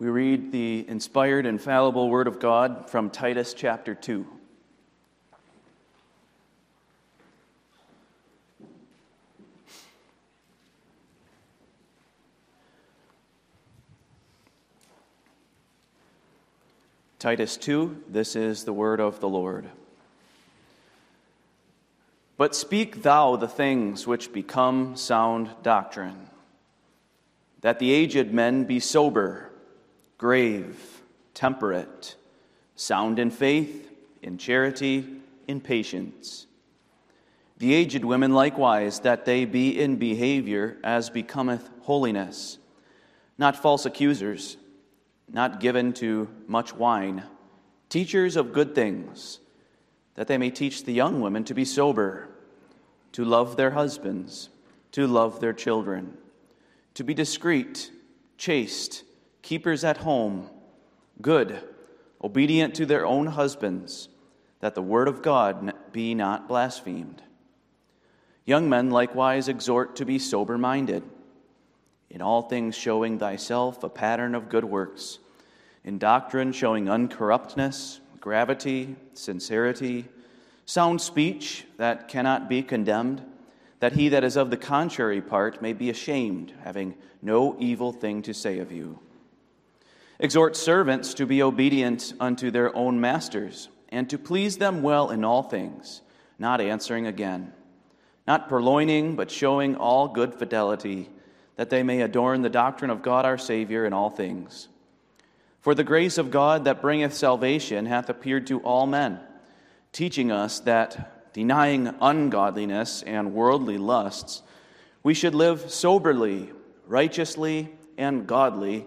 We read the inspired, infallible Word of God from Titus chapter 2. Titus 2, this is the word of the Lord. But speak thou the things which become sound doctrine, that the aged men be sober, grave, temperate, sound in faith, in charity, in patience. The aged women likewise, that they be in behavior as becometh holiness, not false accusers not given to much wine, teachers of good things, that they may teach the young women to be sober, to love their husbands, to love their children, to be discreet, chaste, keepers at home, good, obedient to their own husbands, that the word of God be not blasphemed. Young men likewise exhort to be sober minded in all things showing thyself a pattern of good works, in doctrine showing uncorruptness, gravity, sincerity, sound speech that cannot be condemned, that he that is of the contrary part may be ashamed, having no evil thing to say of you. Exhort servants to be obedient unto their own masters, and to please them well in all things, not answering again, not purloining, but showing all good fidelity that they may adorn the doctrine of God our Savior in all things. For the grace of God that bringeth salvation hath appeared to all men, teaching us that, denying ungodliness and worldly lusts, we should live soberly, righteously, and godly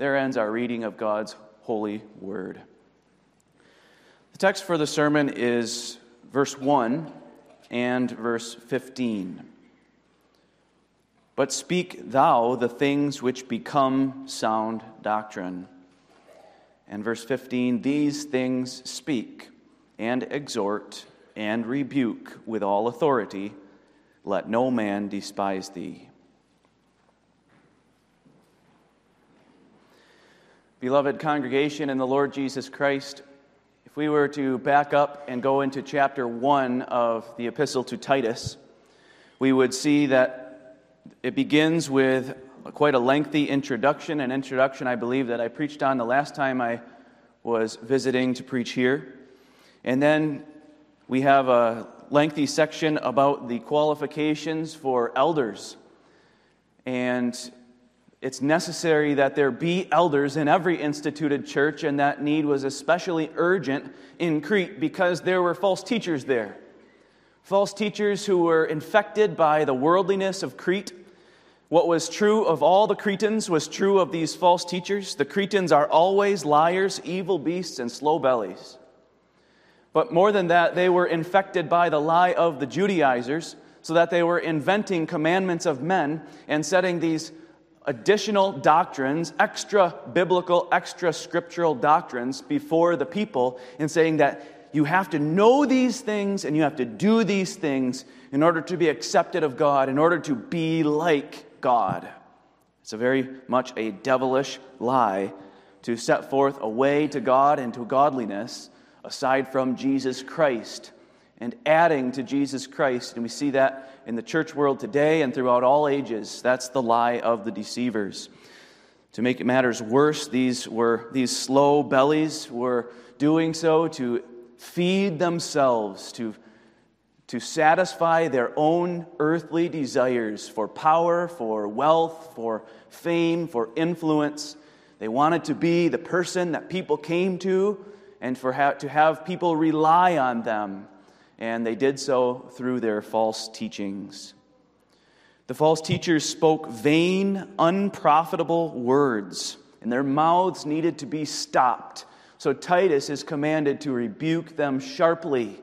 There ends our reading of God's holy word. The text for the sermon is verse 1 and verse 15. But speak thou the things which become sound doctrine. And verse 15 These things speak and exhort and rebuke with all authority. Let no man despise thee. Beloved congregation in the Lord Jesus Christ, if we were to back up and go into chapter 1 of the epistle to Titus, we would see that it begins with quite a lengthy introduction, an introduction I believe that I preached on the last time I was visiting to preach here. And then we have a lengthy section about the qualifications for elders. And it's necessary that there be elders in every instituted church, and that need was especially urgent in Crete because there were false teachers there. False teachers who were infected by the worldliness of Crete what was true of all the Cretans was true of these false teachers. The Cretans are always liars, evil beasts, and slow bellies. But more than that, they were infected by the lie of the Judaizers, so that they were inventing commandments of men and setting these additional doctrines, extra biblical, extra scriptural doctrines before the people, and saying that you have to know these things and you have to do these things in order to be accepted of God, in order to be like God. It's a very much a devilish lie to set forth a way to God and to godliness aside from Jesus Christ and adding to Jesus Christ. And we see that in the church world today and throughout all ages. That's the lie of the deceivers. To make matters worse, these were these slow bellies were doing so to feed themselves, to to satisfy their own earthly desires for power, for wealth, for fame, for influence. They wanted to be the person that people came to and for ha- to have people rely on them. And they did so through their false teachings. The false teachers spoke vain, unprofitable words and their mouths needed to be stopped. So Titus is commanded to rebuke them sharply,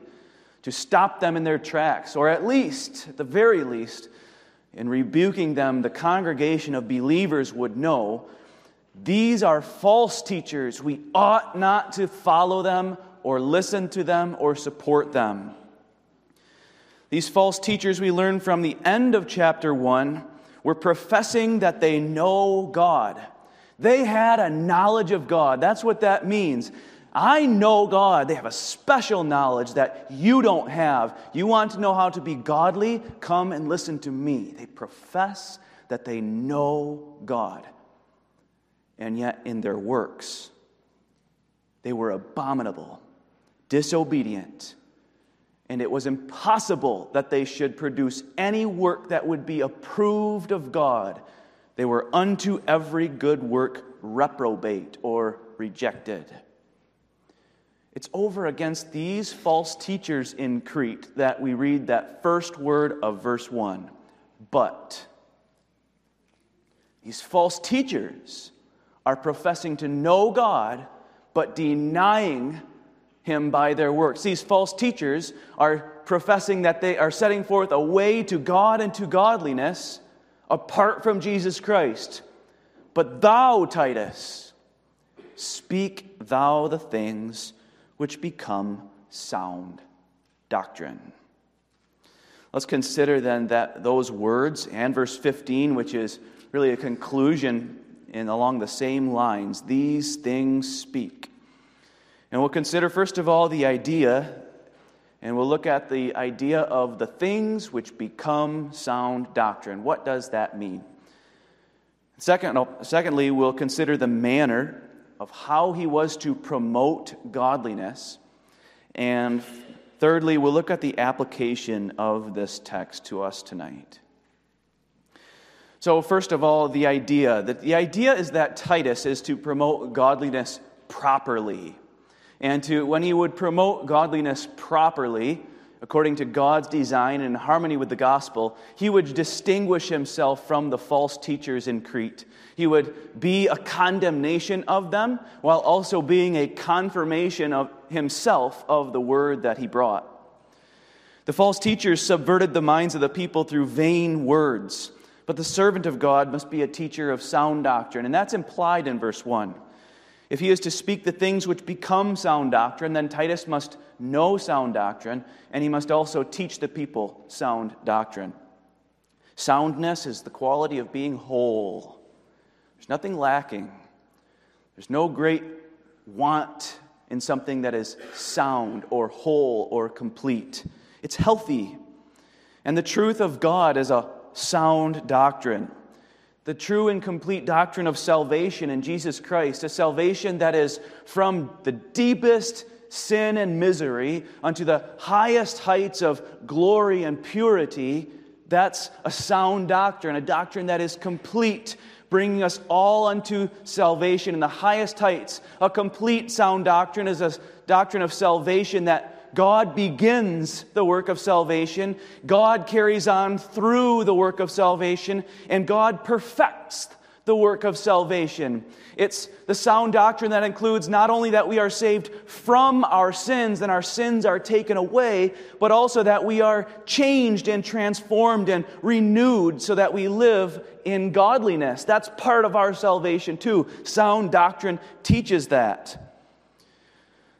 to stop them in their tracks, or at least, at the very least, in rebuking them, the congregation of believers would know these are false teachers. We ought not to follow them or listen to them or support them. These false teachers we learn from the end of chapter 1 were professing that they know God. They had a knowledge of God. That's what that means. I know God. They have a special knowledge that you don't have. You want to know how to be godly? Come and listen to me. They profess that they know God. And yet, in their works, they were abominable, disobedient, and it was impossible that they should produce any work that would be approved of God. They were unto every good work reprobate or rejected. It's over against these false teachers in Crete that we read that first word of verse 1 but. These false teachers are professing to know God, but denying him by their works. These false teachers are professing that they are setting forth a way to God and to godliness apart from Jesus Christ. But thou, Titus, speak thou the things which become sound doctrine. Let's consider then that those words and verse 15, which is really a conclusion in along the same lines. These things speak. And we'll consider, first of all, the idea, and we'll look at the idea of the things which become sound doctrine. What does that mean? Second, secondly, we'll consider the manner of how he was to promote godliness. And thirdly, we'll look at the application of this text to us tonight. So, first of all, the idea. that The idea is that Titus is to promote godliness properly. And to, when he would promote godliness properly, according to God's design and in harmony with the gospel, he would distinguish himself from the false teachers in Crete. He would be a condemnation of them while also being a confirmation of himself of the word that he brought. The false teachers subverted the minds of the people through vain words, but the servant of God must be a teacher of sound doctrine, and that's implied in verse 1. If he is to speak the things which become sound doctrine, then Titus must know sound doctrine, and he must also teach the people sound doctrine. Soundness is the quality of being whole. There's nothing lacking. There's no great want in something that is sound or whole or complete. It's healthy. And the truth of God is a sound doctrine the true and complete doctrine of salvation in Jesus Christ, a salvation that is from the deepest sin and misery unto the highest heights of glory and purity, that's a sound doctrine, a doctrine that is complete, bringing us all unto salvation in the highest heights. A complete sound doctrine is a doctrine of salvation that God begins the work of salvation, God carries on through the work of salvation, and God perfects the work of salvation. It's the sound doctrine that includes not only that we are saved from our sins and our sins are taken away, but also that we are changed and transformed and renewed so that we live in godliness. That's part of our salvation too. Sound doctrine teaches that.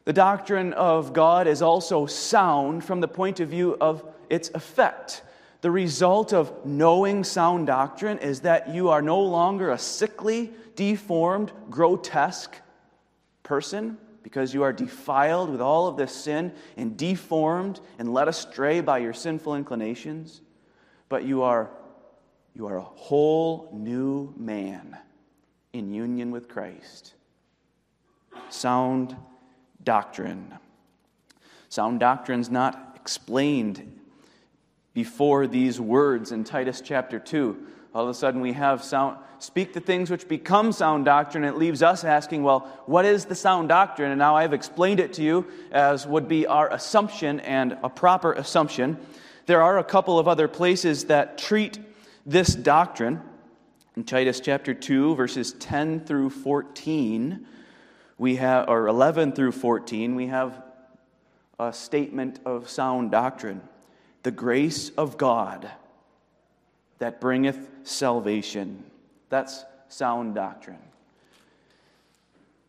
The doctrine of God is also sound from the point of view of its effect. The result of knowing sound doctrine is that you are no longer a sickly, deformed, grotesque person because you are defiled with all of this sin and deformed and led astray by your sinful inclinations, but you are, you are a whole new man in union with Christ. Sound doctrine. Sound doctrine is not explained before these words in Titus chapter 2. All of a sudden, we have sound, speak the things which become sound doctrine. It leaves us asking, well, what is the sound doctrine? And now I've explained it to you as would be our assumption and a proper assumption. There are a couple of other places that treat this doctrine. In Titus chapter 2, verses 10 through 14, we have, or 11 through 14, we have a statement of sound doctrine. The grace of God that bringeth salvation. That's sound doctrine.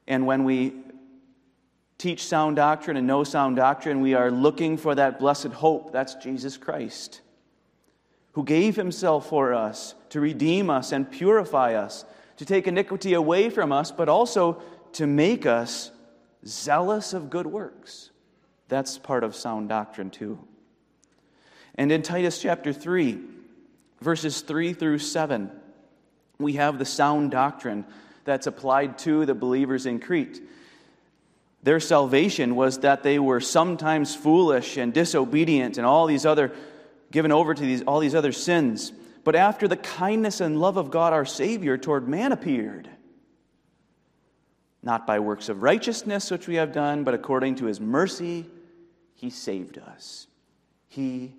And when we teach sound doctrine and know sound doctrine, we are looking for that blessed hope. That's Jesus Christ, who gave himself for us to redeem us and purify us, to take iniquity away from us, but also to make us zealous of good works. That's part of sound doctrine, too. And in Titus chapter 3, verses 3 through 7, we have the sound doctrine that's applied to the believers in Crete. Their salvation was that they were sometimes foolish and disobedient and all these other given over to these all these other sins. But after the kindness and love of God our Savior toward man appeared, not by works of righteousness which we have done, but according to his mercy, he saved us. He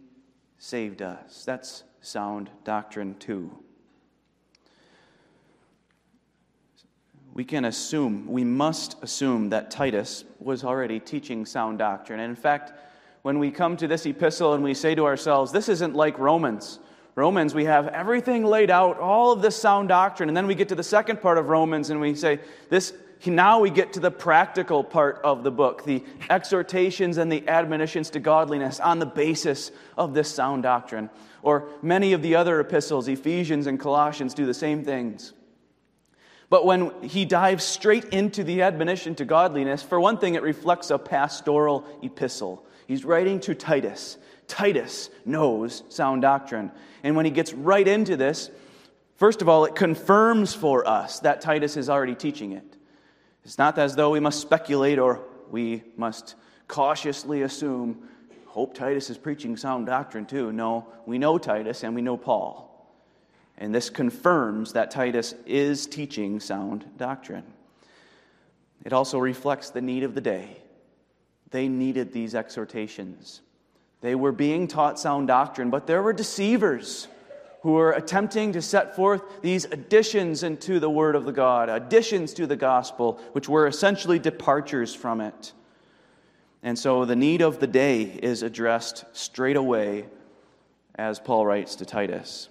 saved us. That's sound doctrine, too. we can assume, we must assume that Titus was already teaching sound doctrine. And in fact, when we come to this epistle and we say to ourselves, this isn't like Romans. Romans, we have everything laid out, all of this sound doctrine. And then we get to the second part of Romans and we say, this, now we get to the practical part of the book, the exhortations and the admonitions to godliness on the basis of this sound doctrine. Or many of the other epistles, Ephesians and Colossians, do the same things. But when he dives straight into the admonition to godliness, for one thing, it reflects a pastoral epistle. He's writing to Titus. Titus knows sound doctrine. And when he gets right into this, first of all, it confirms for us that Titus is already teaching it. It's not as though we must speculate or we must cautiously assume, hope Titus is preaching sound doctrine too. No, we know Titus and we know Paul. And this confirms that Titus is teaching sound doctrine. It also reflects the need of the day. They needed these exhortations. They were being taught sound doctrine, but there were deceivers who were attempting to set forth these additions into the Word of the God, additions to the gospel, which were essentially departures from it. And so the need of the day is addressed straight away, as Paul writes to Titus.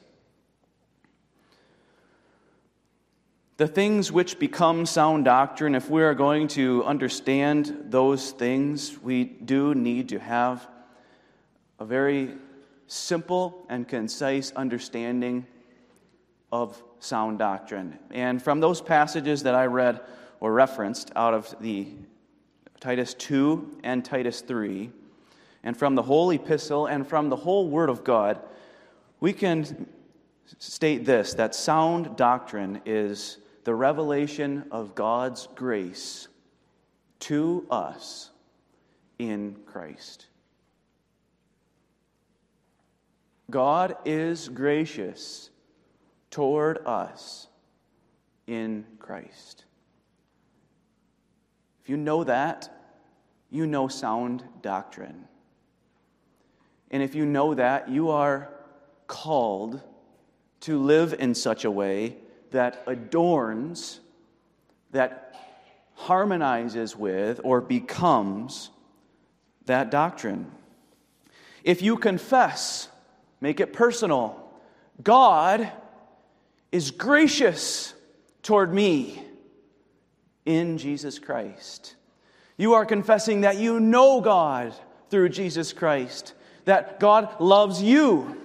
the things which become sound doctrine, if we are going to understand those things, we do need to have a very simple and concise understanding of sound doctrine. And from those passages that I read or referenced out of the Titus 2 and Titus 3, and from the whole epistle and from the whole Word of God, we can state this that sound doctrine is the revelation of God's grace to us in Christ. God is gracious toward us in Christ. If you know that, you know sound doctrine. And if you know that, you are called to live in such a way that adorns, that harmonizes with, or becomes that doctrine. If you confess, make it personal, God is gracious toward me in Jesus Christ. You are confessing that you know God through Jesus Christ, that God loves you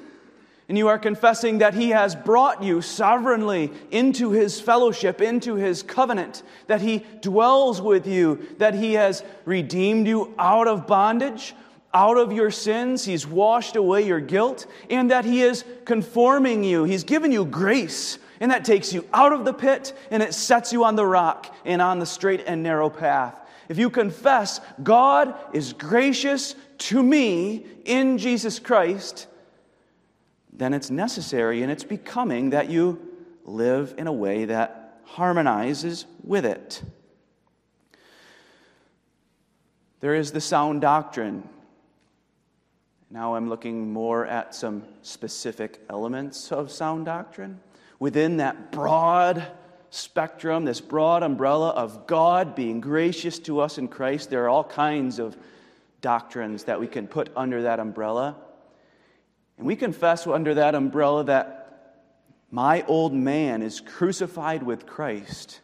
and you are confessing that He has brought you sovereignly into His fellowship, into His covenant, that He dwells with you, that He has redeemed you out of bondage, out of your sins, He's washed away your guilt, and that He is conforming you. He's given you grace, and that takes you out of the pit and it sets you on the rock and on the straight and narrow path. If you confess, God is gracious to me in Jesus Christ then it's necessary and it's becoming that you live in a way that harmonizes with it. There is the sound doctrine. Now I'm looking more at some specific elements of sound doctrine. within that broad spectrum, this broad umbrella of God being gracious to us in Christ, there are all kinds of doctrines that we can put under that umbrella. And we confess under that umbrella that my old man is crucified with Christ.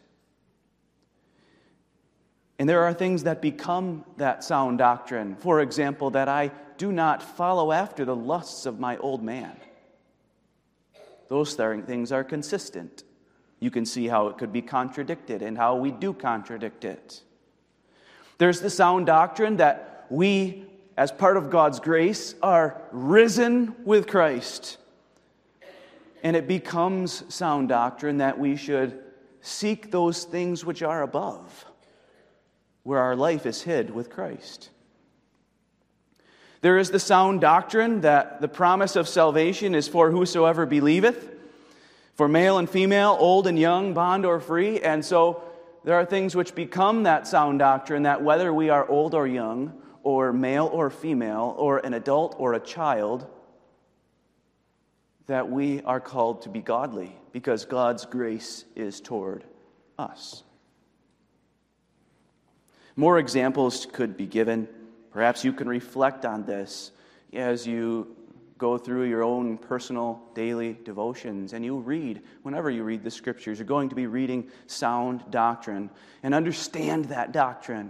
And there are things that become that sound doctrine. For example, that I do not follow after the lusts of my old man. Those things are consistent. You can see how it could be contradicted and how we do contradict it. There's the sound doctrine that we, as part of God's grace, are risen with Christ. And it becomes sound doctrine that we should seek those things which are above where our life is hid with Christ. There is the sound doctrine that the promise of salvation is for whosoever believeth, for male and female, old and young, bond or free. And so there are things which become that sound doctrine that whether we are old or young, or male or female, or an adult or a child, that we are called to be godly because God's grace is toward us. More examples could be given. Perhaps you can reflect on this as you go through your own personal daily devotions and you read, whenever you read the scriptures, you're going to be reading sound doctrine and understand that doctrine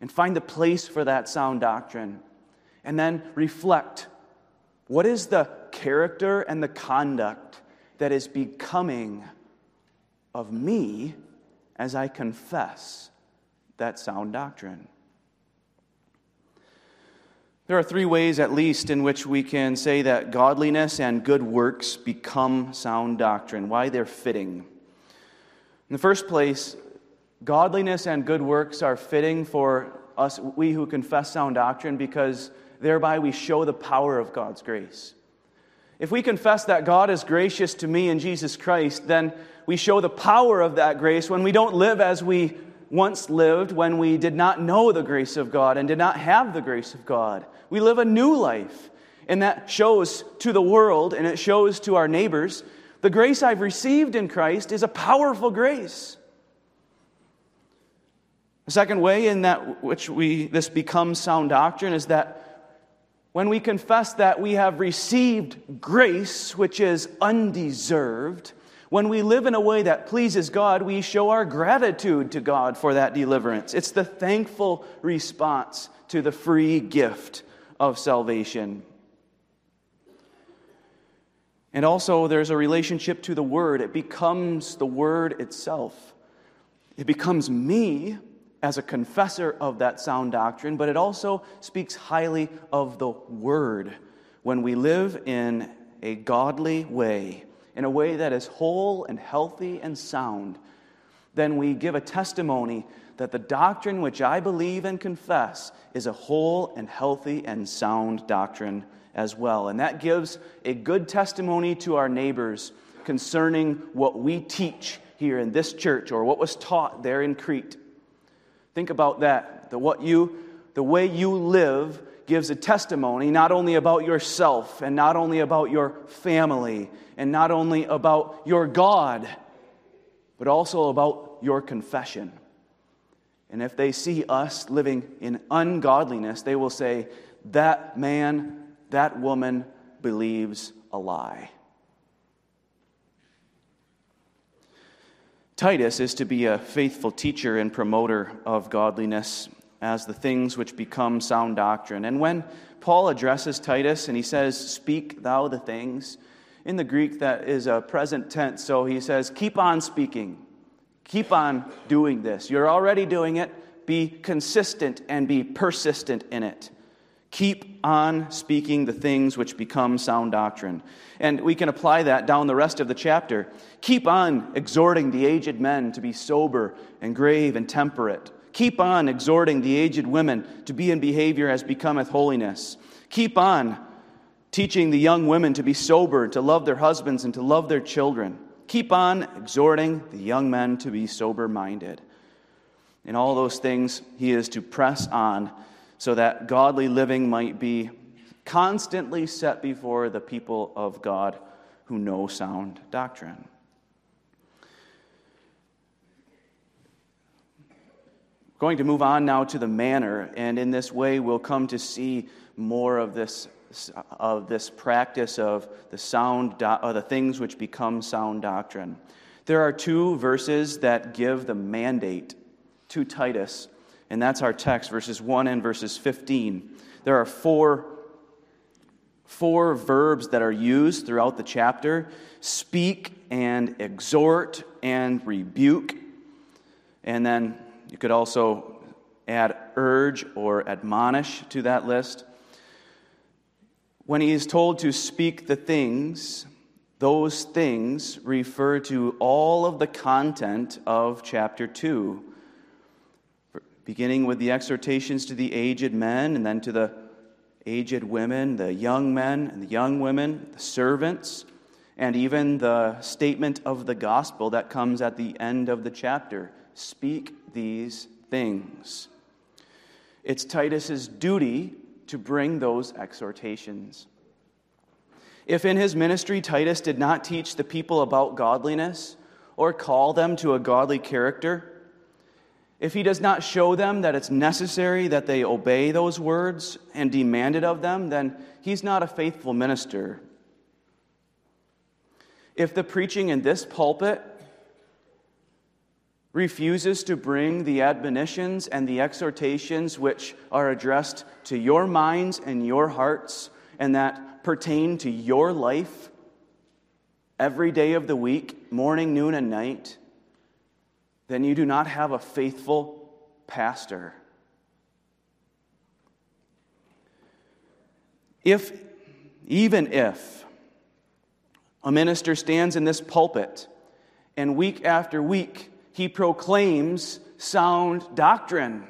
and find the place for that sound doctrine. And then reflect what is the character and the conduct that is becoming of me as I confess that sound doctrine. There are three ways, at least, in which we can say that godliness and good works become sound doctrine, why they're fitting. In the first place, godliness and good works are fitting for us, we who confess sound doctrine, because thereby we show the power of God's grace. If we confess that God is gracious to me in Jesus Christ, then we show the power of that grace when we don't live as we once lived when we did not know the grace of God and did not have the grace of God. We live a new life, and that shows to the world and it shows to our neighbors the grace I've received in Christ is a powerful grace. The second way in that which we this becomes sound doctrine is that when we confess that we have received grace which is undeserved, when we live in a way that pleases God, we show our gratitude to God for that deliverance. It's the thankful response to the free gift of salvation. And also, there's a relationship to the Word. It becomes the Word itself. It becomes me as a confessor of that sound doctrine, but it also speaks highly of the Word when we live in a godly way in a way that is whole and healthy and sound, then we give a testimony that the doctrine which I believe and confess is a whole and healthy and sound doctrine as well. And that gives a good testimony to our neighbors concerning what we teach here in this church or what was taught there in Crete. Think about that. The, what you, the way you live gives a testimony not only about yourself and not only about your family and not only about your God, but also about your confession. And if they see us living in ungodliness, they will say, That man, that woman believes a lie. Titus is to be a faithful teacher and promoter of godliness as the things which become sound doctrine. And when Paul addresses Titus and he says, Speak thou the things, in the Greek that is a present tense. So he says, Keep on speaking, keep on doing this. You're already doing it. Be consistent and be persistent in it. Keep on speaking the things which become sound doctrine. And we can apply that down the rest of the chapter. Keep on exhorting the aged men to be sober and grave and temperate Keep on exhorting the aged women to be in behavior as becometh holiness. Keep on teaching the young women to be sober, to love their husbands, and to love their children. Keep on exhorting the young men to be sober minded. In all those things, he is to press on so that godly living might be constantly set before the people of God who know sound doctrine. Going to move on now to the manner, and in this way, we'll come to see more of this of this practice of the sound do- uh, the things which become sound doctrine. There are two verses that give the mandate to Titus, and that's our text, verses 1 and verses 15. There are four, four verbs that are used throughout the chapter speak and exhort and rebuke. And then you could also add urge or admonish to that list. When he is told to speak the things, those things refer to all of the content of chapter 2, beginning with the exhortations to the aged men and then to the aged women, the young men and the young women, the servants, and even the statement of the gospel that comes at the end of the chapter. Speak these things. It's Titus's duty to bring those exhortations. If in his ministry Titus did not teach the people about godliness or call them to a godly character, if he does not show them that it's necessary that they obey those words and demand it of them, then he's not a faithful minister. If the preaching in this pulpit refuses to bring the admonitions and the exhortations which are addressed to your minds and your hearts and that pertain to your life every day of the week, morning, noon, and night, then you do not have a faithful pastor. If, even if, a minister stands in this pulpit and week after week he proclaims sound doctrine.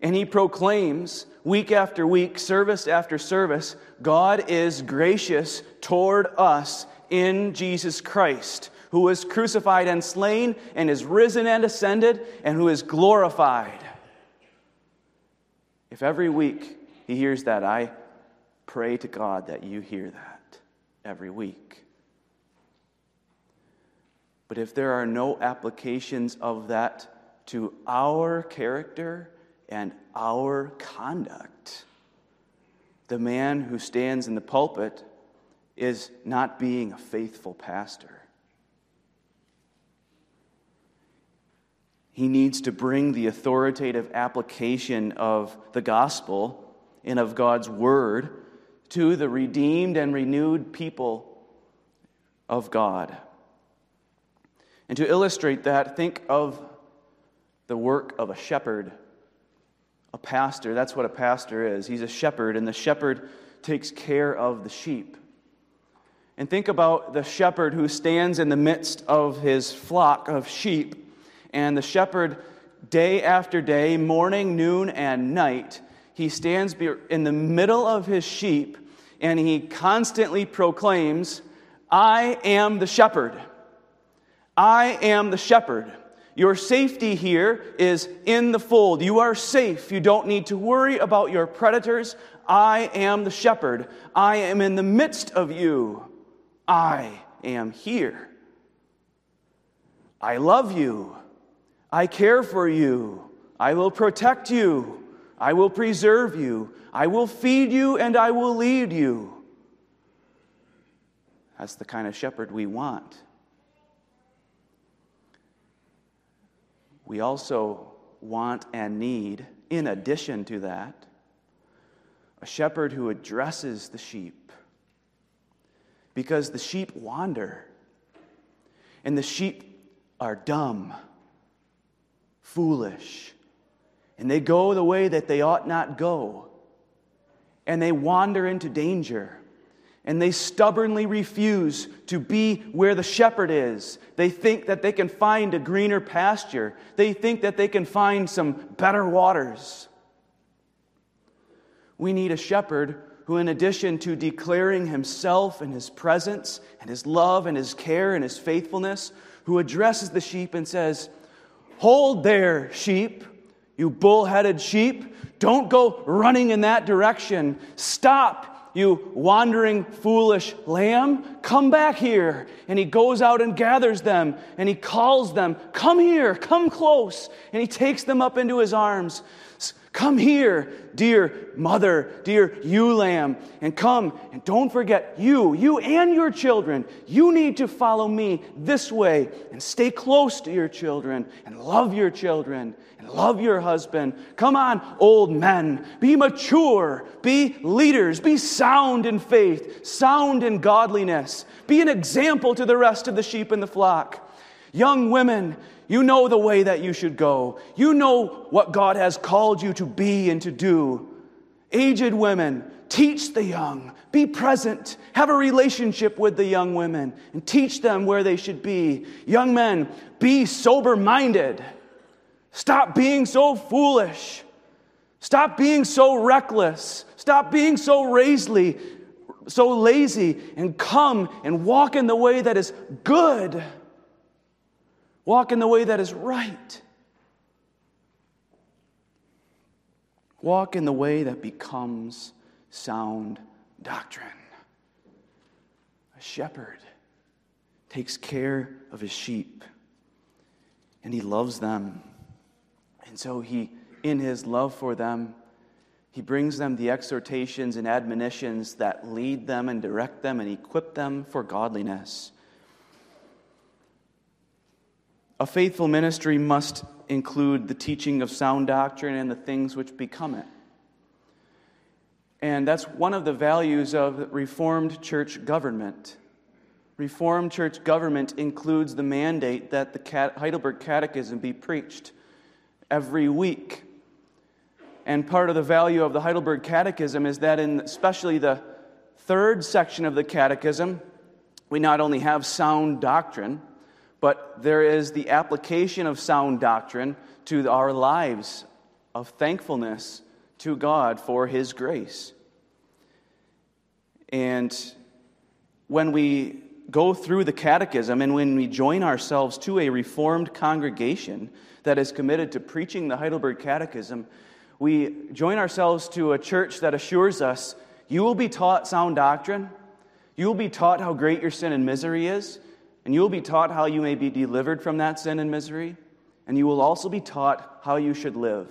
And he proclaims week after week, service after service, God is gracious toward us in Jesus Christ, who was crucified and slain, and is risen and ascended, and who is glorified. If every week he hears that, I pray to God that you hear that every week. But if there are no applications of that to our character and our conduct, the man who stands in the pulpit is not being a faithful pastor. He needs to bring the authoritative application of the gospel and of God's word to the redeemed and renewed people of God. And to illustrate that, think of the work of a shepherd, a pastor. That's what a pastor is. He's a shepherd, and the shepherd takes care of the sheep. And think about the shepherd who stands in the midst of his flock of sheep, and the shepherd, day after day, morning, noon, and night, he stands in the middle of his sheep and he constantly proclaims, I am the shepherd. I am the shepherd. Your safety here is in the fold. You are safe. You don't need to worry about your predators. I am the shepherd. I am in the midst of you. I am here. I love you. I care for you. I will protect you. I will preserve you. I will feed you and I will lead you. That's the kind of shepherd we want. We also want and need, in addition to that, a shepherd who addresses the sheep. Because the sheep wander, and the sheep are dumb, foolish, and they go the way that they ought not go, and they wander into danger and they stubbornly refuse to be where the shepherd is. They think that they can find a greener pasture, they think that they can find some better waters. We need a shepherd who, in addition to declaring himself and his presence and his love and his care and his faithfulness, who addresses the sheep and says, Hold there, sheep, you bullheaded sheep. Don't go running in that direction. Stop you wandering, foolish lamb, come back here. And he goes out and gathers them, and he calls them, Come here, come close. And he takes them up into his arms. Come here, dear mother, dear ewe lamb, and come and don't forget you, you and your children. You need to follow me this way and stay close to your children and love your children and love your husband. Come on, old men, be mature, be leaders, be sound in faith, sound in godliness, be an example to the rest of the sheep in the flock. Young women, you know the way that you should go. You know what God has called you to be and to do. Aged women, teach the young. Be present. Have a relationship with the young women and teach them where they should be. Young men, be sober minded. Stop being so foolish. Stop being so reckless. Stop being so lazy, so lazy, and come and walk in the way that is good. Walk in the way that is right. Walk in the way that becomes sound doctrine. A shepherd takes care of his sheep, and he loves them. And so he, in his love for them, he brings them the exhortations and admonitions that lead them and direct them and equip them for godliness. A faithful ministry must include the teaching of sound doctrine and the things which become it. And that's one of the values of Reformed church government. Reformed church government includes the mandate that the Heidelberg Catechism be preached every week. And part of the value of the Heidelberg Catechism is that, in especially the third section of the Catechism, we not only have sound doctrine, but there is the application of sound doctrine to our lives of thankfulness to God for His grace. And when we go through the catechism and when we join ourselves to a reformed congregation that is committed to preaching the Heidelberg Catechism, we join ourselves to a church that assures us you will be taught sound doctrine, you will be taught how great your sin and misery is, and you will be taught how you may be delivered from that sin and misery, and you will also be taught how you should live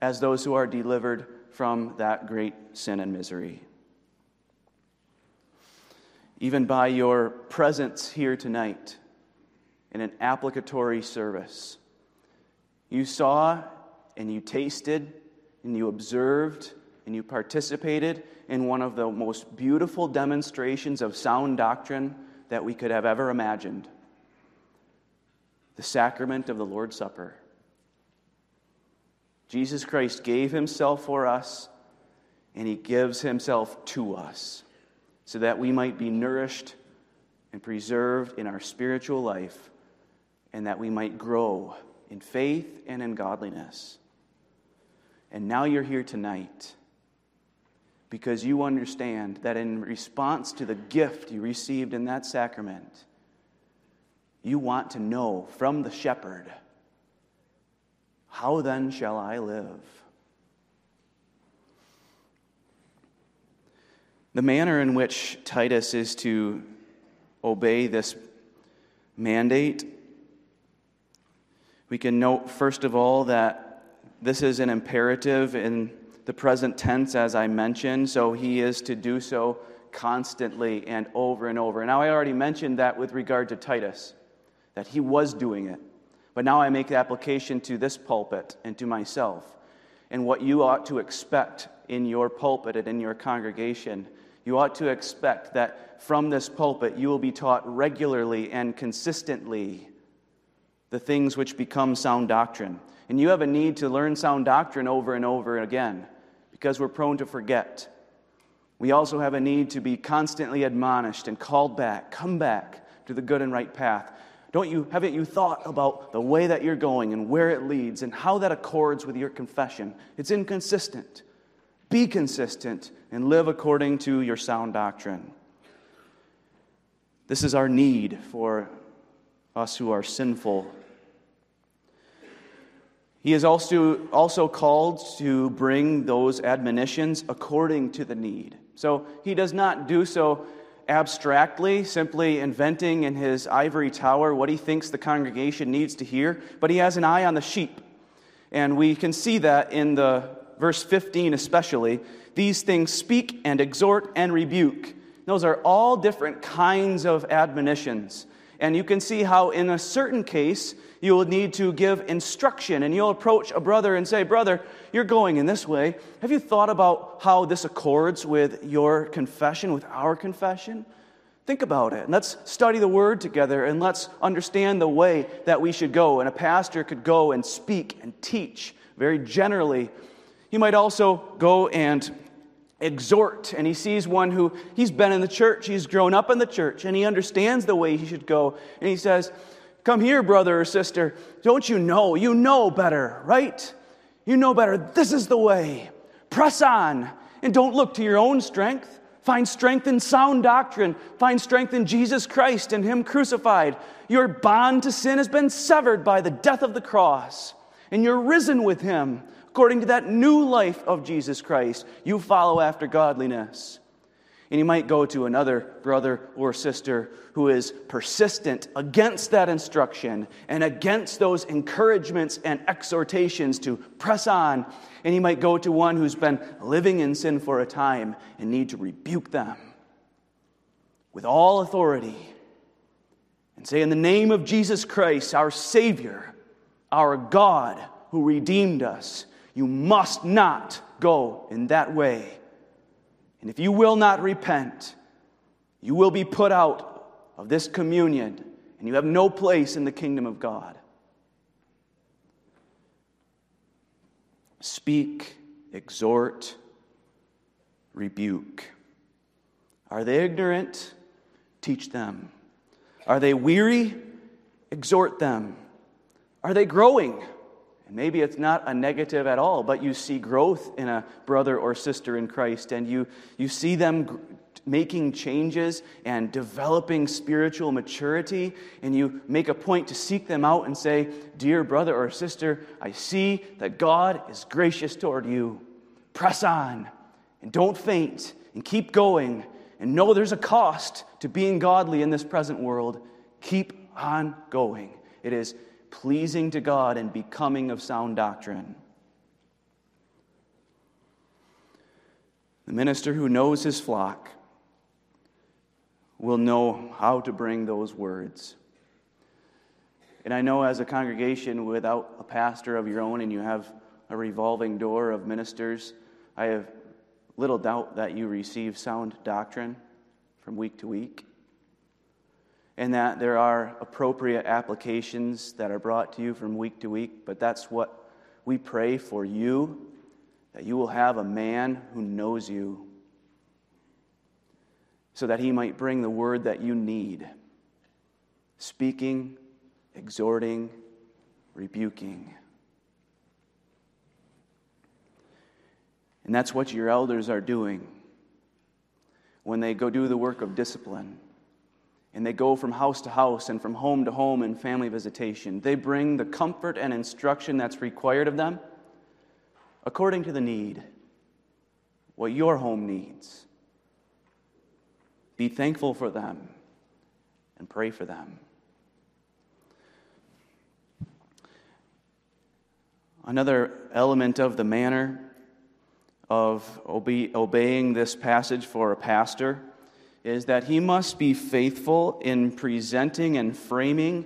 as those who are delivered from that great sin and misery. Even by your presence here tonight in an applicatory service, you saw and you tasted and you observed and you participated in one of the most beautiful demonstrations of sound doctrine that we could have ever imagined the sacrament of the Lord's Supper. Jesus Christ gave himself for us, and he gives himself to us so that we might be nourished and preserved in our spiritual life, and that we might grow in faith and in godliness. And now you're here tonight because you understand that in response to the gift you received in that sacrament, you want to know from the shepherd, How then shall I live? The manner in which Titus is to obey this mandate, we can note, first of all, that this is an imperative in the present tense, as I mentioned, so he is to do so constantly and over and over. Now, I already mentioned that with regard to Titus, that he was doing it. But now I make the application to this pulpit and to myself and what you ought to expect in your pulpit and in your congregation. You ought to expect that from this pulpit you will be taught regularly and consistently the things which become sound doctrine. And you have a need to learn sound doctrine over and over again because we're prone to forget. We also have a need to be constantly admonished and called back, come back to the good and right path. Don't you, haven't you thought about the way that you're going and where it leads and how that accords with your confession? It's inconsistent. Be consistent and live according to your sound doctrine. This is our need for us who are sinful he is also, also called to bring those admonitions according to the need. So he does not do so abstractly, simply inventing in his ivory tower what he thinks the congregation needs to hear, but he has an eye on the sheep. And we can see that in the verse 15 especially. These things speak and exhort and rebuke. Those are all different kinds of admonitions. And you can see how, in a certain case, you will need to give instruction and you'll approach a brother and say, Brother, you're going in this way. Have you thought about how this accords with your confession, with our confession? Think about it. And let's study the word together and let's understand the way that we should go. And a pastor could go and speak and teach very generally. He might also go and exhort, and he sees one who he's been in the church, he's grown up in the church, and he understands the way he should go. And he says, Come here, brother or sister. Don't you know? You know better, right? You know better. This is the way. Press on and don't look to your own strength. Find strength in sound doctrine. Find strength in Jesus Christ and Him crucified. Your bond to sin has been severed by the death of the cross, and you're risen with Him according to that new life of Jesus Christ. You follow after godliness. And you might go to another brother or sister who is persistent against that instruction and against those encouragements and exhortations to press on. And you might go to one who's been living in sin for a time and need to rebuke them with all authority and say, In the name of Jesus Christ, our Savior, our God who redeemed us, you must not go in that way. And if you will not repent, you will be put out of this communion, and you have no place in the kingdom of God. Speak, exhort, rebuke. Are they ignorant? Teach them. Are they weary? Exhort them. Are they growing? And maybe it's not a negative at all, but you see growth in a brother or sister in Christ, and you, you see them making changes and developing spiritual maturity, and you make a point to seek them out and say, Dear brother or sister, I see that God is gracious toward you. Press on and don't faint and keep going and know there's a cost to being godly in this present world. Keep on going. It is pleasing to God and becoming of sound doctrine. The minister who knows his flock will know how to bring those words. And I know as a congregation without a pastor of your own and you have a revolving door of ministers, I have little doubt that you receive sound doctrine from week to week and that there are appropriate applications that are brought to you from week to week, but that's what we pray for you that you will have a man who knows you so that he might bring the word that you need speaking, exhorting, rebuking. And that's what your elders are doing when they go do the work of discipline and they go from house to house and from home to home in family visitation. They bring the comfort and instruction that's required of them according to the need, what your home needs. Be thankful for them and pray for them. Another element of the manner of obe- obeying this passage for a pastor is that he must be faithful in presenting and framing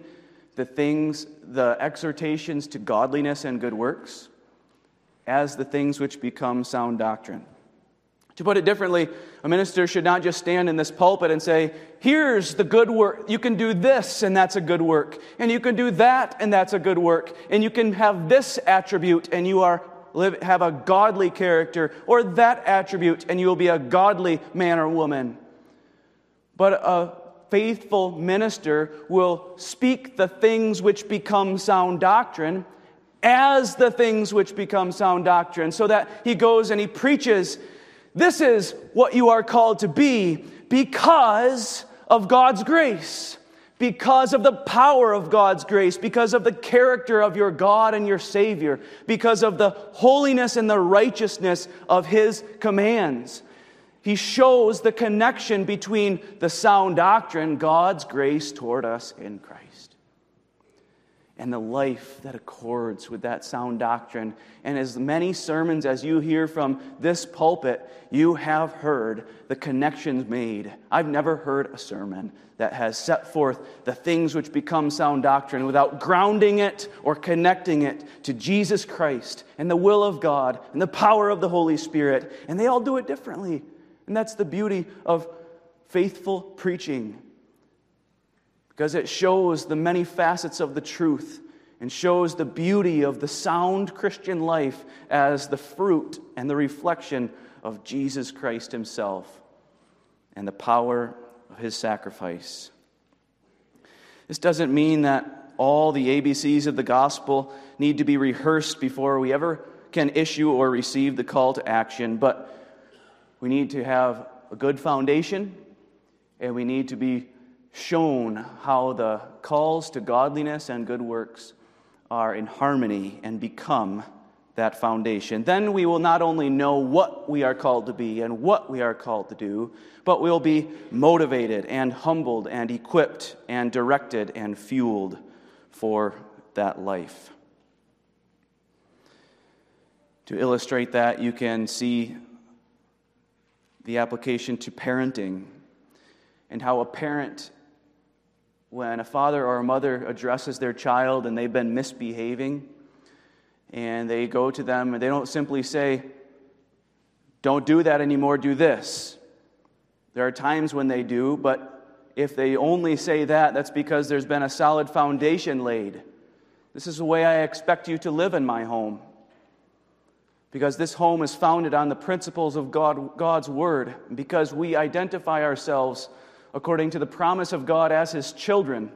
the things, the exhortations to godliness and good works, as the things which become sound doctrine. To put it differently, a minister should not just stand in this pulpit and say, Here's the good work. You can do this, and that's a good work. And you can do that, and that's a good work. And you can have this attribute, and you are live, have a godly character, or that attribute, and you will be a godly man or woman but a faithful minister will speak the things which become sound doctrine as the things which become sound doctrine, so that he goes and he preaches, This is what you are called to be because of God's grace, because of the power of God's grace, because of the character of your God and your Savior, because of the holiness and the righteousness of his commands. He shows the connection between the sound doctrine, God's grace toward us in Christ, and the life that accords with that sound doctrine. And as many sermons as you hear from this pulpit, you have heard the connections made. I've never heard a sermon that has set forth the things which become sound doctrine without grounding it or connecting it to Jesus Christ and the will of God and the power of the Holy Spirit. And they all do it differently. And that's the beauty of faithful preaching because it shows the many facets of the truth and shows the beauty of the sound Christian life as the fruit and the reflection of Jesus Christ Himself and the power of His sacrifice. This doesn't mean that all the ABCs of the gospel need to be rehearsed before we ever can issue or receive the call to action, but we need to have a good foundation, and we need to be shown how the calls to godliness and good works are in harmony and become that foundation. Then we will not only know what we are called to be and what we are called to do, but we'll be motivated and humbled and equipped and directed and fueled for that life. To illustrate that, you can see the application to parenting and how a parent, when a father or a mother addresses their child and they've been misbehaving, and they go to them and they don't simply say, Don't do that anymore, do this. There are times when they do, but if they only say that, that's because there's been a solid foundation laid. This is the way I expect you to live in my home because this home is founded on the principles of God, God's Word, because we identify ourselves according to the promise of God as His children.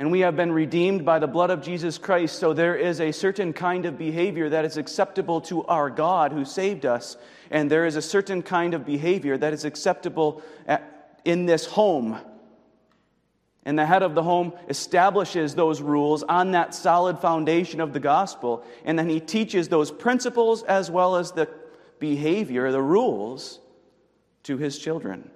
And we have been redeemed by the blood of Jesus Christ, so there is a certain kind of behavior that is acceptable to our God who saved us, and there is a certain kind of behavior that is acceptable at, in this home and the head of the home establishes those rules on that solid foundation of the gospel. And then he teaches those principles as well as the behavior, the rules, to his children.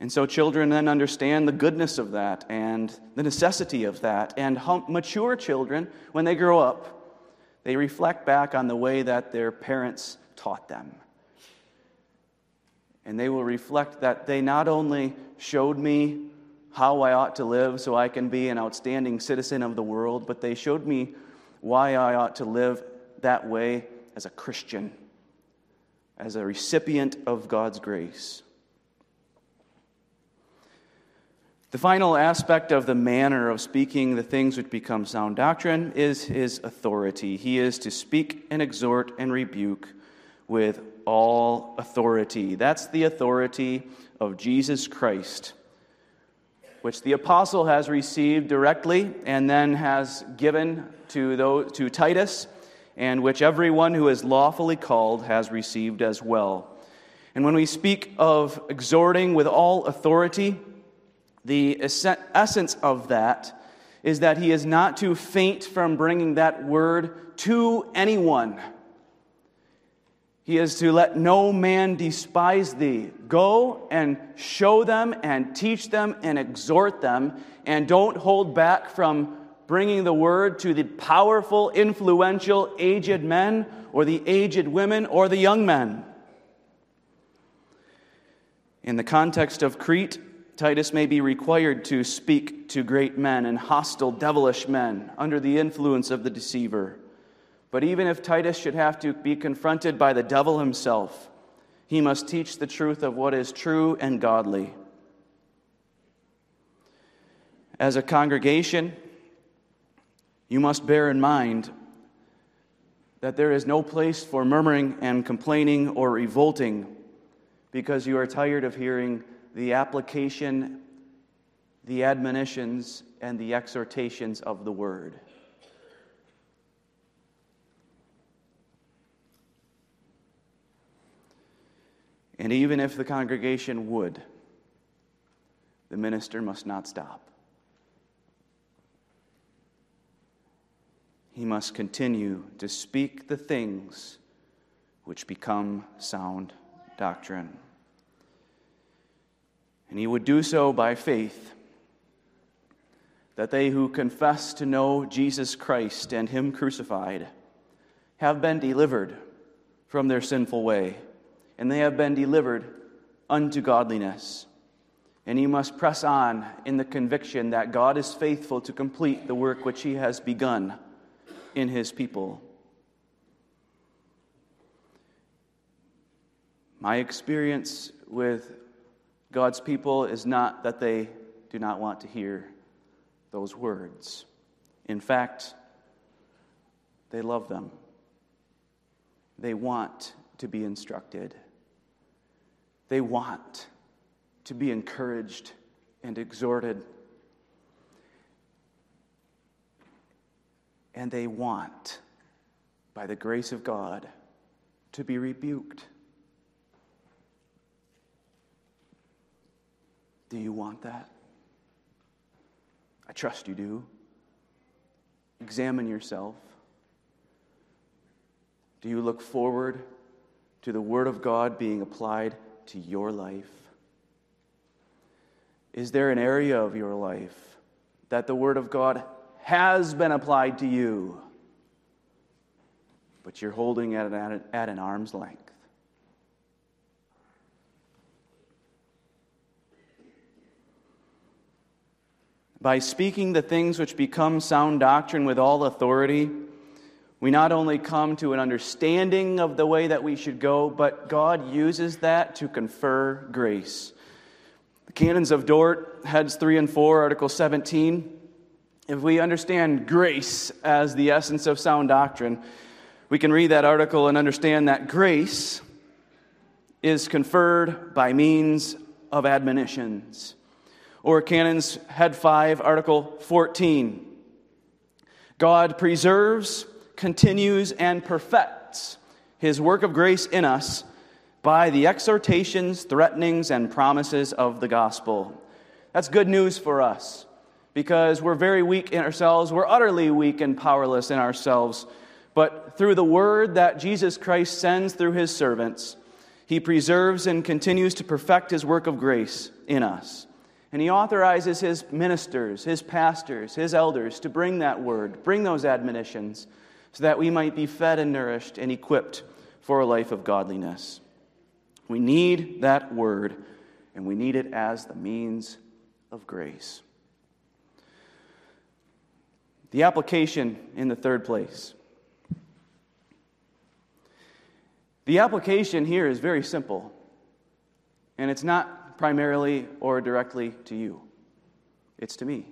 And so children then understand the goodness of that and the necessity of that. And mature children, when they grow up, they reflect back on the way that their parents taught them. And they will reflect that they not only showed me how I ought to live so I can be an outstanding citizen of the world, but they showed me why I ought to live that way as a Christian, as a recipient of God's grace. The final aspect of the manner of speaking the things which become sound doctrine is his authority. He is to speak and exhort and rebuke with all authority. That's the authority of Jesus Christ, which the apostle has received directly and then has given to, those, to Titus, and which everyone who is lawfully called has received as well. And when we speak of exhorting with all authority, the essence of that is that he is not to faint from bringing that word to anyone he is to let no man despise thee. Go and show them and teach them and exhort them, and don't hold back from bringing the word to the powerful, influential, aged men, or the aged women, or the young men. In the context of Crete, Titus may be required to speak to great men and hostile, devilish men under the influence of the deceiver. But even if Titus should have to be confronted by the devil himself, he must teach the truth of what is true and godly. As a congregation, you must bear in mind that there is no place for murmuring and complaining or revolting because you are tired of hearing the application, the admonitions, and the exhortations of the word. And even if the congregation would, the minister must not stop. He must continue to speak the things which become sound doctrine. And he would do so by faith, that they who confess to know Jesus Christ and Him crucified have been delivered from their sinful way, and they have been delivered unto godliness. And he must press on in the conviction that God is faithful to complete the work which he has begun in his people. My experience with God's people is not that they do not want to hear those words. In fact, they love them. They want to be instructed. They want to be encouraged and exhorted. And they want, by the grace of God, to be rebuked. Do you want that? I trust you do. Examine yourself. Do you look forward to the Word of God being applied to your life? Is there an area of your life that the Word of God has been applied to you, but you're holding it at, at an arm's length? By speaking the things which become sound doctrine with all authority, we not only come to an understanding of the way that we should go, but God uses that to confer grace. The Canons of Dort, heads 3 and 4, Article 17. If we understand grace as the essence of sound doctrine, we can read that article and understand that grace is conferred by means of admonitions or Canons Head 5, Article 14. God preserves, continues, and perfects his work of grace in us by the exhortations, threatenings, and promises of the gospel. That's good news for us because we're very weak in ourselves. We're utterly weak and powerless in ourselves. But through the word that Jesus Christ sends through his servants, he preserves and continues to perfect his work of grace in us. And he authorizes his ministers, his pastors, his elders to bring that word, bring those admonitions, so that we might be fed and nourished and equipped for a life of godliness. We need that word, and we need it as the means of grace. The application in the third place. The application here is very simple, and it's not primarily or directly to you, it's to me.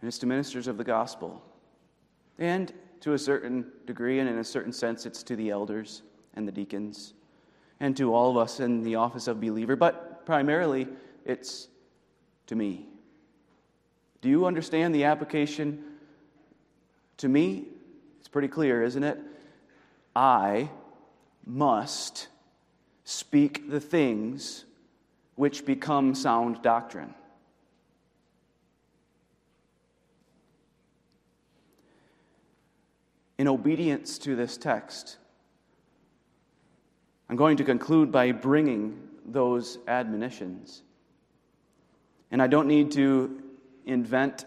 And it's to ministers of the gospel. And to a certain degree and in a certain sense, it's to the elders and the deacons and to all of us in the office of believer, but primarily it's to me. Do you understand the application to me? It's pretty clear, isn't it? I must speak the things which become sound doctrine. In obedience to this text, I'm going to conclude by bringing those admonitions. And I don't need to invent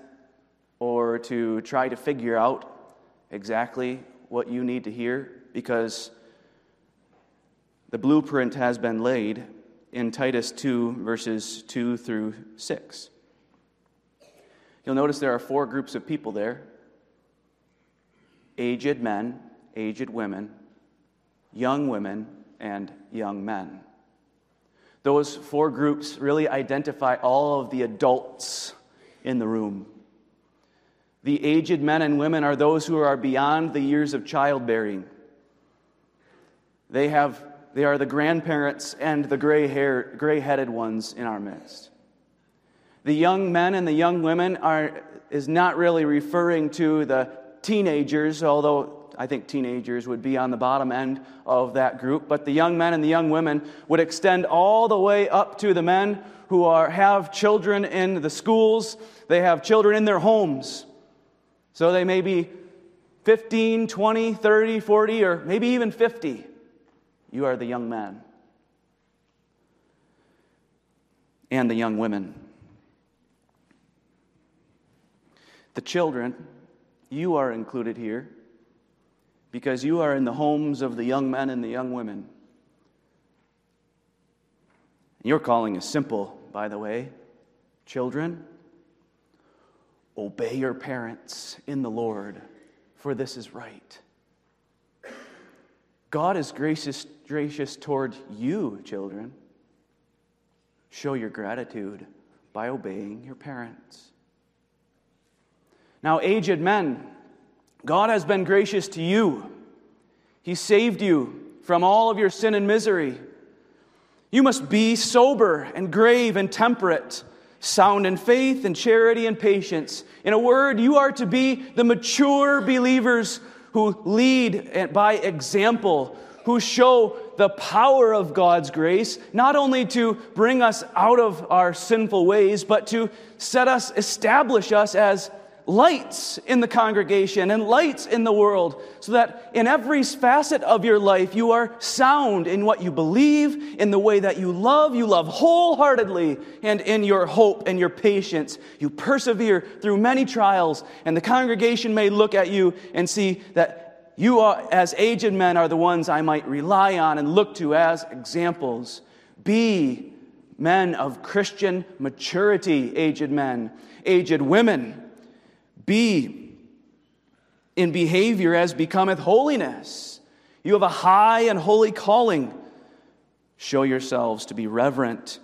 or to try to figure out exactly what you need to hear because the blueprint has been laid in Titus 2, verses 2 through 6. You'll notice there are four groups of people there aged men, aged women, young women, and young men. Those four groups really identify all of the adults in the room. The aged men and women are those who are beyond the years of childbearing. They have they are the grandparents and the gray hair, gray headed ones in our midst. The young men and the young women are, is not really referring to the teenagers, although I think teenagers would be on the bottom end of that group. But the young men and the young women would extend all the way up to the men who are, have children in the schools, they have children in their homes. So they may be 15, 20, 30, 40, or maybe even 50, you are the young man and the young women. The children, you are included here because you are in the homes of the young men and the young women. Your calling is simple, by the way. Children, obey your parents in the Lord, for this is right. God is gracious, gracious toward you, children. Show your gratitude by obeying your parents. Now, aged men, God has been gracious to you. He saved you from all of your sin and misery. You must be sober and grave and temperate, sound in faith and charity and patience. In a word, you are to be the mature believers who lead by example, who show the power of God's grace, not only to bring us out of our sinful ways, but to set us, establish us as lights in the congregation and lights in the world, so that in every facet of your life you are sound in what you believe, in the way that you love. You love wholeheartedly, and in your hope and your patience. You persevere through many trials, and the congregation may look at you and see that you, are, as aged men, are the ones I might rely on and look to as examples. Be men of Christian maturity, aged men, aged women be in behavior as becometh holiness. You have a high and holy calling. Show yourselves to be reverent.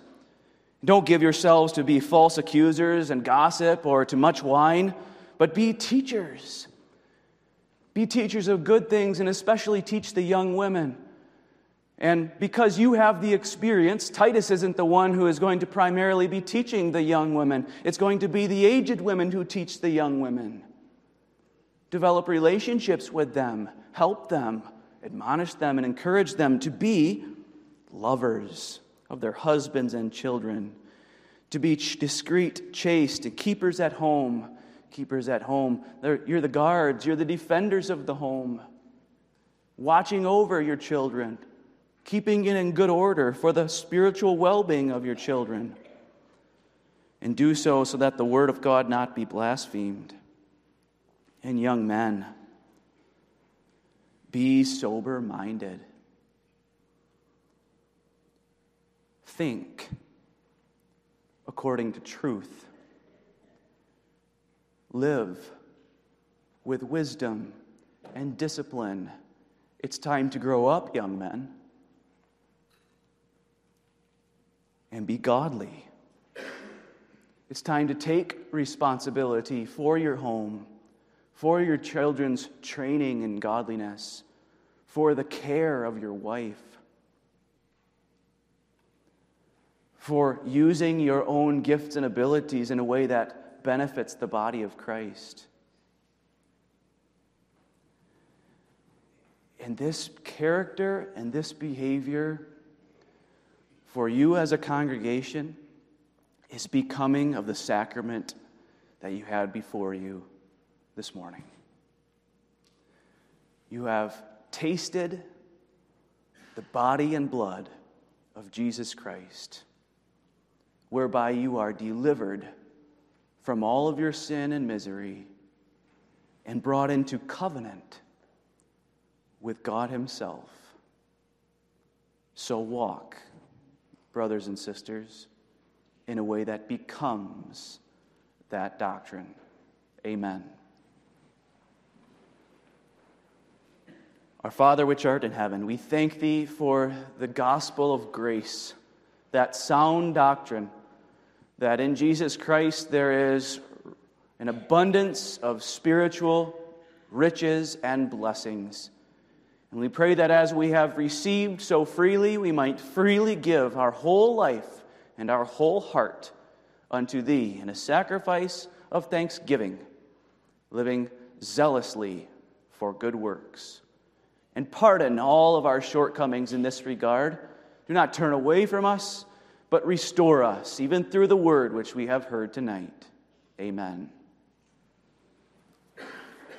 Don't give yourselves to be false accusers and gossip or to much wine, but be teachers. Be teachers of good things and especially teach the young women. And because you have the experience, Titus isn't the one who is going to primarily be teaching the young women. It's going to be the aged women who teach the young women. Develop relationships with them, help them, admonish them, and encourage them to be lovers of their husbands and children, to be discreet, chaste, and keepers at home. Keepers at home. You're the guards, you're the defenders of the home, watching over your children keeping it in good order for the spiritual well being of your children. And do so so that the word of God not be blasphemed. And young men, be sober minded. Think according to truth. Live with wisdom and discipline. It's time to grow up, young men. And be godly. It's time to take responsibility for your home, for your children's training in godliness, for the care of your wife, for using your own gifts and abilities in a way that benefits the body of Christ. And this character and this behavior for you as a congregation is becoming of the sacrament that you had before you this morning. You have tasted the body and blood of Jesus Christ, whereby you are delivered from all of your sin and misery and brought into covenant with God Himself. So walk brothers and sisters, in a way that becomes that doctrine. Amen. Our Father, which art in heaven, we thank thee for the gospel of grace, that sound doctrine that in Jesus Christ there is an abundance of spiritual riches and blessings. And we pray that as we have received so freely, we might freely give our whole life and our whole heart unto Thee in a sacrifice of thanksgiving, living zealously for good works. And pardon all of our shortcomings in this regard. Do not turn away from us, but restore us, even through the word which we have heard tonight. Amen.